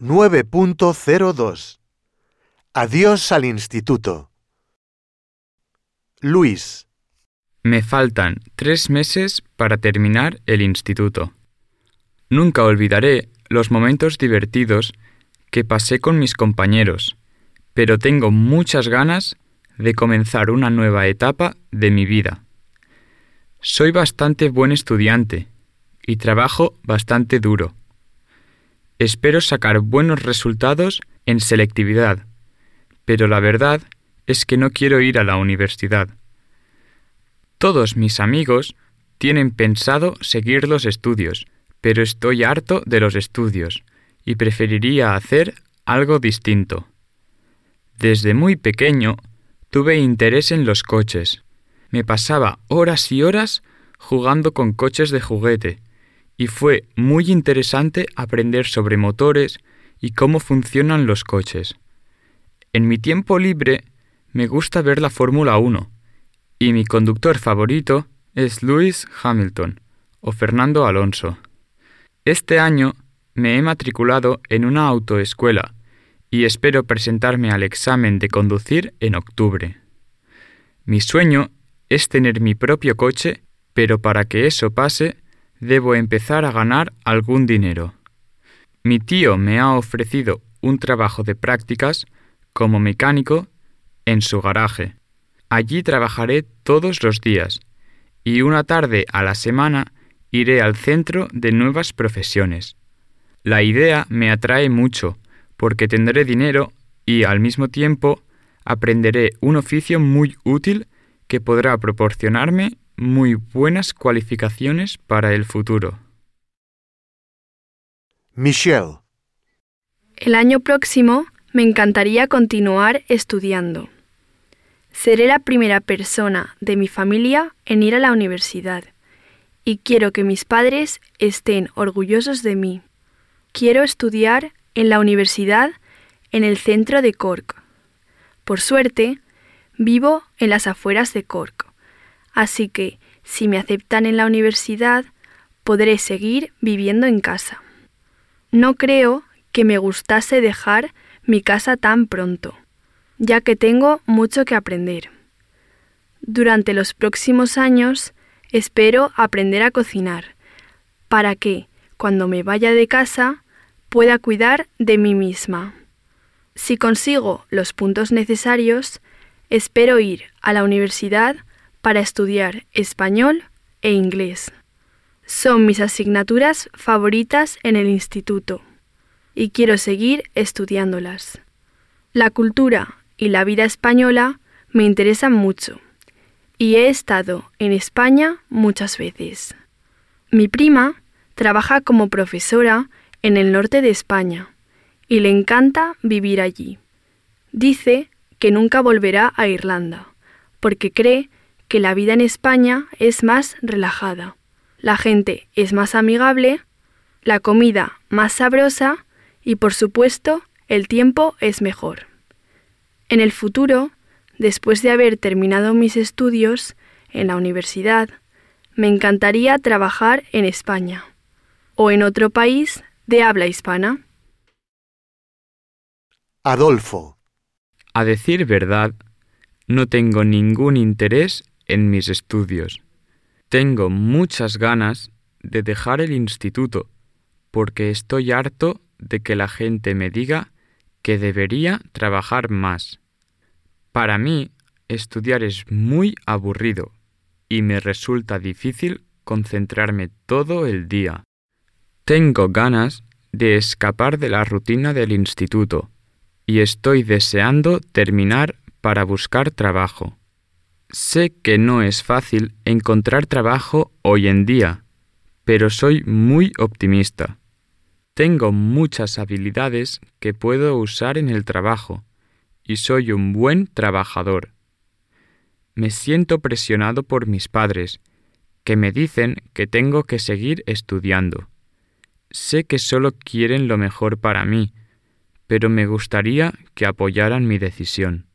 9.02 Adiós al instituto. Luis, Me faltan tres meses para terminar el instituto. Nunca olvidaré los momentos divertidos que pasé con mis compañeros, pero tengo muchas ganas de comenzar una nueva etapa de mi vida. Soy bastante buen estudiante y trabajo bastante duro. Espero sacar buenos resultados en selectividad, pero la verdad es que no quiero ir a la universidad. Todos mis amigos tienen pensado seguir los estudios, pero estoy harto de los estudios y preferiría hacer algo distinto. Desde muy pequeño tuve interés en los coches. Me pasaba horas y horas jugando con coches de juguete y fue muy interesante aprender sobre motores y cómo funcionan los coches. En mi tiempo libre me gusta ver la Fórmula 1 y mi conductor favorito es Lewis Hamilton o Fernando Alonso. Este año me he matriculado en una autoescuela y espero presentarme al examen de conducir en octubre. Mi sueño es tener mi propio coche, pero para que eso pase, debo empezar a ganar algún dinero. Mi tío me ha ofrecido un trabajo de prácticas como mecánico en su garaje. Allí trabajaré todos los días y una tarde a la semana iré al centro de nuevas profesiones. La idea me atrae mucho porque tendré dinero y al mismo tiempo aprenderé un oficio muy útil que podrá proporcionarme muy buenas cualificaciones para el futuro. Michelle, El año próximo me encantaría continuar estudiando. Seré la primera persona de mi familia en ir a la universidad y quiero que mis padres estén orgullosos de mí. Quiero estudiar en la universidad en el centro de Cork. Por suerte, vivo en las afueras de Cork, así que si me aceptan en la universidad, podré seguir viviendo en casa. No creo que me gustase dejar mi casa tan pronto, ya que tengo mucho que aprender. Durante los próximos años espero aprender a cocinar, para que, cuando me vaya de casa, pueda cuidar de mí misma. Si consigo los puntos necesarios, espero ir a la universidad para estudiar español e inglés. Son mis asignaturas favoritas en el instituto y quiero seguir estudiándolas. La cultura y la vida española me interesan mucho y he estado en España muchas veces. Mi prima trabaja como profesora en el norte de España y le encanta vivir allí. Dice que nunca volverá a Irlanda porque cree que la vida en España es más relajada. La gente es más amigable, la comida más sabrosa y por supuesto el tiempo es mejor. En el futuro, después de haber terminado mis estudios en la universidad, me encantaría trabajar en España o en otro país de habla hispana. Adolfo, A decir verdad, no tengo ningún interés en mis estudios. Tengo muchas ganas de dejar el instituto porque estoy harto de que la gente me diga que debería trabajar más. Para mí, estudiar es muy aburrido y me resulta difícil concentrarme todo el día. Tengo ganas de escapar de la rutina del instituto y estoy deseando terminar para buscar trabajo. Sé que no es fácil encontrar trabajo hoy en día, pero soy muy optimista. Tengo muchas habilidades que puedo usar en el trabajo y soy un buen trabajador. Me siento presionado por mis padres, que me dicen que tengo que seguir estudiando. Sé que solo quieren lo mejor para mí, pero me gustaría que apoyaran mi decisión.